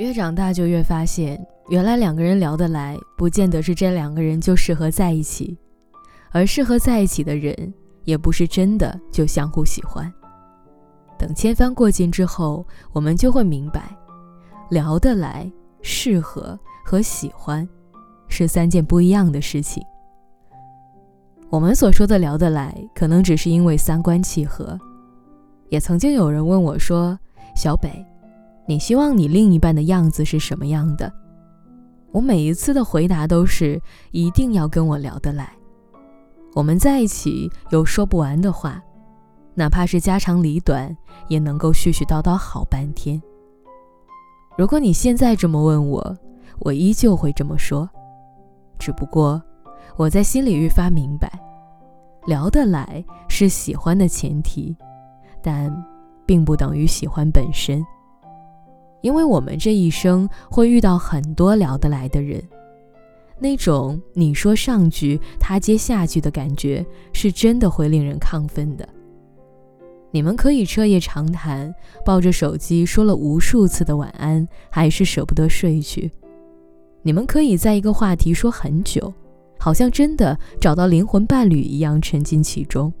越长大就越发现，原来两个人聊得来，不见得是这两个人就适合在一起，而适合在一起的人，也不是真的就相互喜欢。等千帆过尽之后，我们就会明白，聊得来、适合和喜欢，是三件不一样的事情。我们所说的聊得来，可能只是因为三观契合。也曾经有人问我说：“小北，你希望你另一半的样子是什么样的？”我每一次的回答都是：一定要跟我聊得来，我们在一起有说不完的话。哪怕是家长里短，也能够絮絮叨叨好半天。如果你现在这么问我，我依旧会这么说。只不过，我在心里愈发明白，聊得来是喜欢的前提，但并不等于喜欢本身。因为我们这一生会遇到很多聊得来的人，那种你说上句他接下句的感觉，是真的会令人亢奋的。你们可以彻夜长谈，抱着手机说了无数次的晚安，还是舍不得睡去。你们可以在一个话题说很久，好像真的找到灵魂伴侣一样沉浸其中。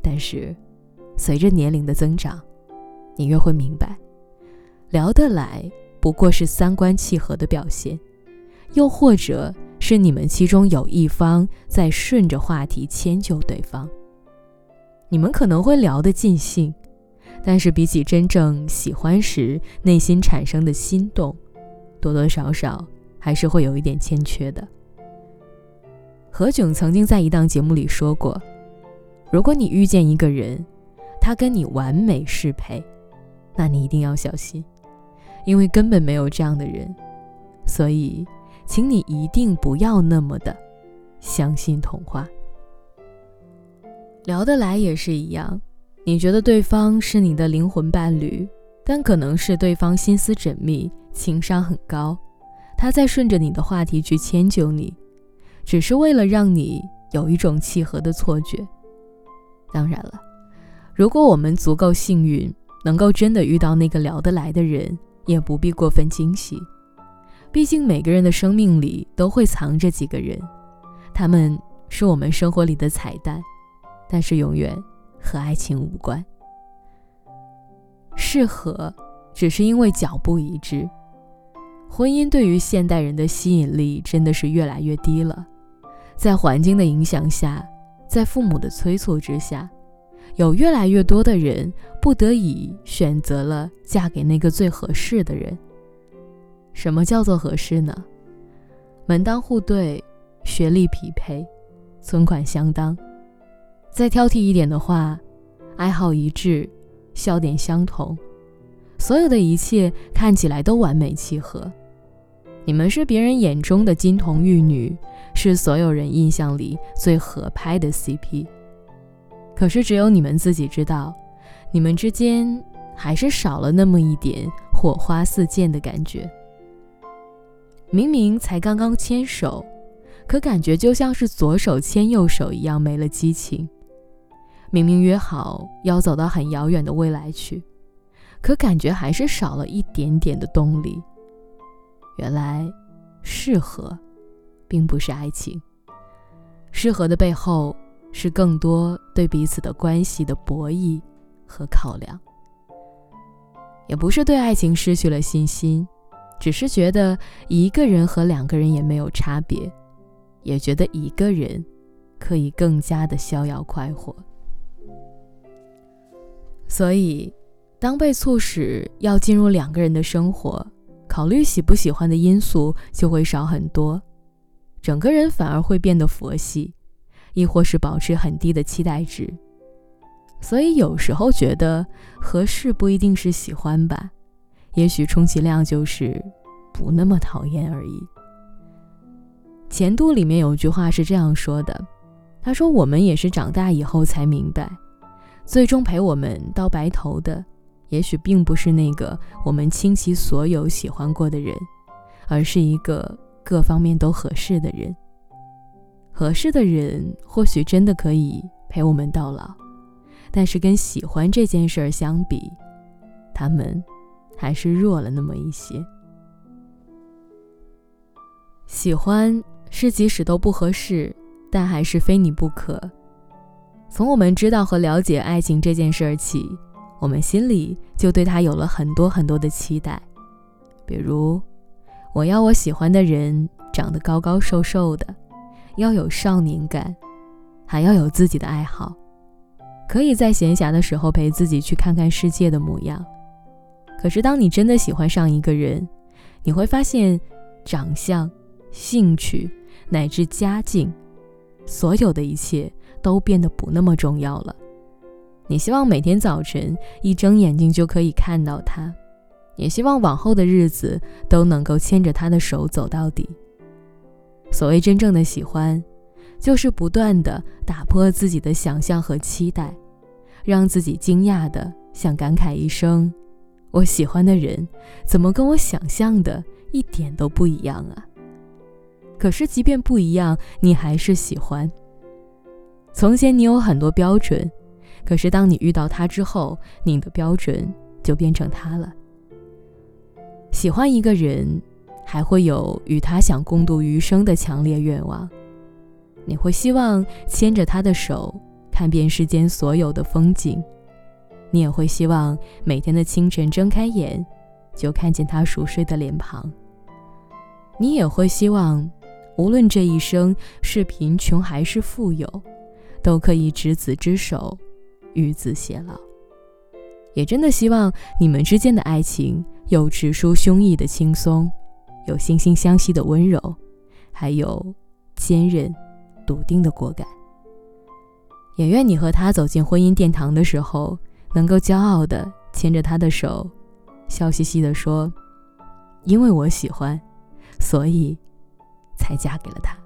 但是，随着年龄的增长，你越会明白，聊得来不过是三观契合的表现，又或者是你们其中有一方在顺着话题迁就对方。你们可能会聊得尽兴，但是比起真正喜欢时内心产生的心动，多多少少还是会有一点欠缺的。何炅曾经在一档节目里说过：“如果你遇见一个人，他跟你完美适配，那你一定要小心，因为根本没有这样的人。所以，请你一定不要那么的相信童话。”聊得来也是一样，你觉得对方是你的灵魂伴侣，但可能是对方心思缜密、情商很高，他在顺着你的话题去迁就你，只是为了让你有一种契合的错觉。当然了，如果我们足够幸运，能够真的遇到那个聊得来的人，也不必过分惊喜。毕竟每个人的生命里都会藏着几个人，他们是我们生活里的彩蛋。但是永远和爱情无关。适合，只是因为脚步一致。婚姻对于现代人的吸引力真的是越来越低了。在环境的影响下，在父母的催促之下，有越来越多的人不得已选择了嫁给那个最合适的人。什么叫做合适呢？门当户对，学历匹配，存款相当。再挑剔一点的话，爱好一致，笑点相同，所有的一切看起来都完美契合。你们是别人眼中的金童玉女，是所有人印象里最合拍的 CP。可是只有你们自己知道，你们之间还是少了那么一点火花四溅的感觉。明明才刚刚牵手，可感觉就像是左手牵右手一样，没了激情。明明约好要走到很遥远的未来去，可感觉还是少了一点点的动力。原来，适合，并不是爱情。适合的背后，是更多对彼此的关系的博弈和考量。也不是对爱情失去了信心，只是觉得一个人和两个人也没有差别，也觉得一个人可以更加的逍遥快活。所以，当被促使要进入两个人的生活，考虑喜不喜欢的因素就会少很多，整个人反而会变得佛系，亦或是保持很低的期待值。所以有时候觉得合适不一定是喜欢吧，也许充其量就是不那么讨厌而已。前度里面有句话是这样说的，他说：“我们也是长大以后才明白。”最终陪我们到白头的，也许并不是那个我们倾其所有喜欢过的人，而是一个各方面都合适的人。合适的人或许真的可以陪我们到老，但是跟喜欢这件事儿相比，他们还是弱了那么一些。喜欢是即使都不合适，但还是非你不可。从我们知道和了解爱情这件事儿起，我们心里就对他有了很多很多的期待。比如，我要我喜欢的人长得高高瘦瘦的，要有少年感，还要有自己的爱好，可以在闲暇的时候陪自己去看看世界的模样。可是，当你真的喜欢上一个人，你会发现，长相、兴趣乃至家境，所有的一切。都变得不那么重要了。你希望每天早晨一睁眼睛就可以看到他，也希望往后的日子都能够牵着他的手走到底。所谓真正的喜欢，就是不断的打破自己的想象和期待，让自己惊讶的想感慨一声：“我喜欢的人怎么跟我想象的一点都不一样啊？”可是即便不一样，你还是喜欢。从前你有很多标准，可是当你遇到他之后，你的标准就变成他了。喜欢一个人，还会有与他想共度余生的强烈愿望。你会希望牵着他的手，看遍世间所有的风景；你也会希望每天的清晨睁开眼，就看见他熟睡的脸庞。你也会希望，无论这一生是贫穷还是富有。都可以执子之手，与子偕老。也真的希望你们之间的爱情有直抒胸臆的轻松，有惺惺相惜的温柔，还有坚韧、笃定的果敢。也愿你和他走进婚姻殿堂的时候，能够骄傲的牵着他的手，笑嘻嘻的说：“因为我喜欢，所以才嫁给了他。”